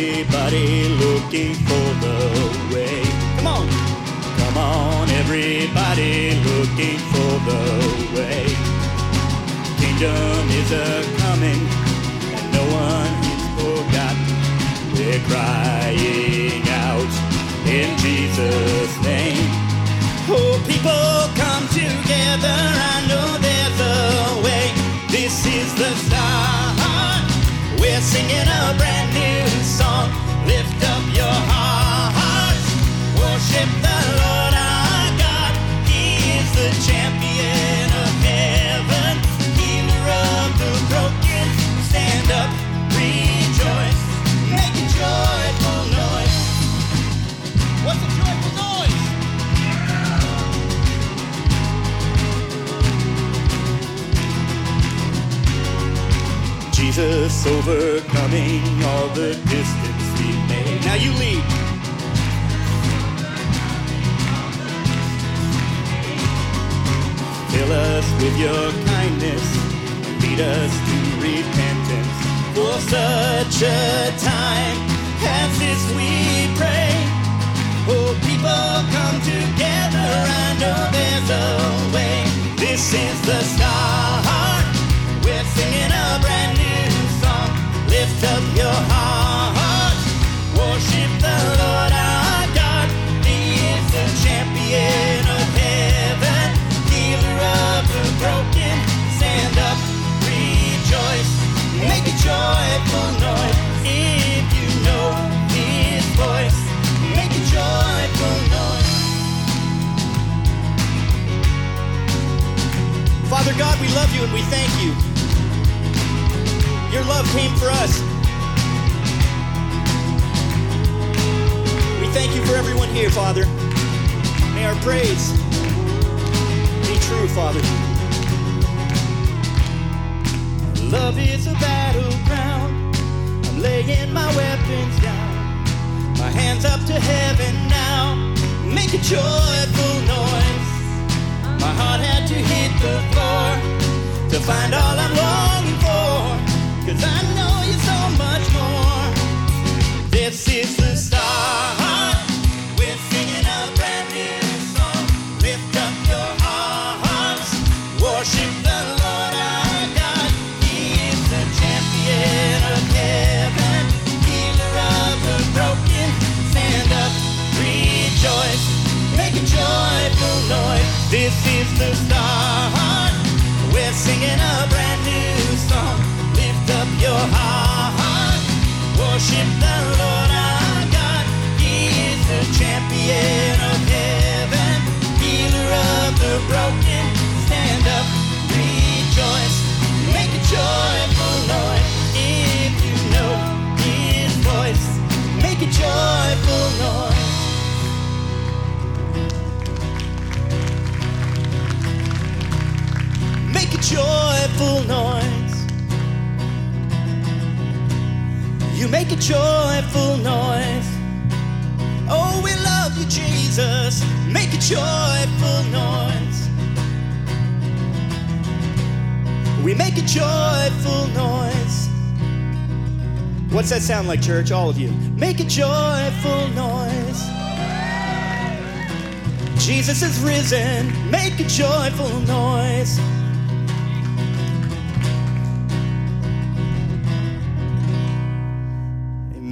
everybody looking for the way. Come on. Come on, everybody looking for the way. Kingdom is a coming, and no one is forgotten. They're crying. Jesus overcoming all the distance we made. Now you lead. Fill us with your kindness, lead us to repentance. For such a time as this we pray. Oh, people come together, you and we thank you. Your love came for us. We thank you for everyone here, Father. May our praise be true, Father. Love is a battleground. I'm laying my weapons down. My hands up to heaven now. Make a joyful noise. My heart had to hit the floor find all I'm longing for. Cause I know you're so much more. This is the start. We're singing a brand new song. Lift up your hearts. Worship the Lord our God. He is the champion of heaven. Healer of the broken. Stand up, rejoice. Make a joyful noise. This is the start. Singing a brand new song. Lift up your heart. Joyful noise. You make a joyful noise. Oh, we love you, Jesus. Make a joyful noise. We make a joyful noise. What's that sound like, church? All of you. Make a joyful noise. Jesus is risen. Make a joyful noise.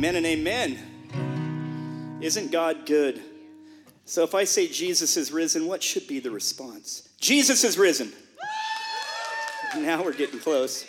Amen and amen. Isn't God good? So if I say Jesus is risen, what should be the response? Jesus is risen. Now we're getting close.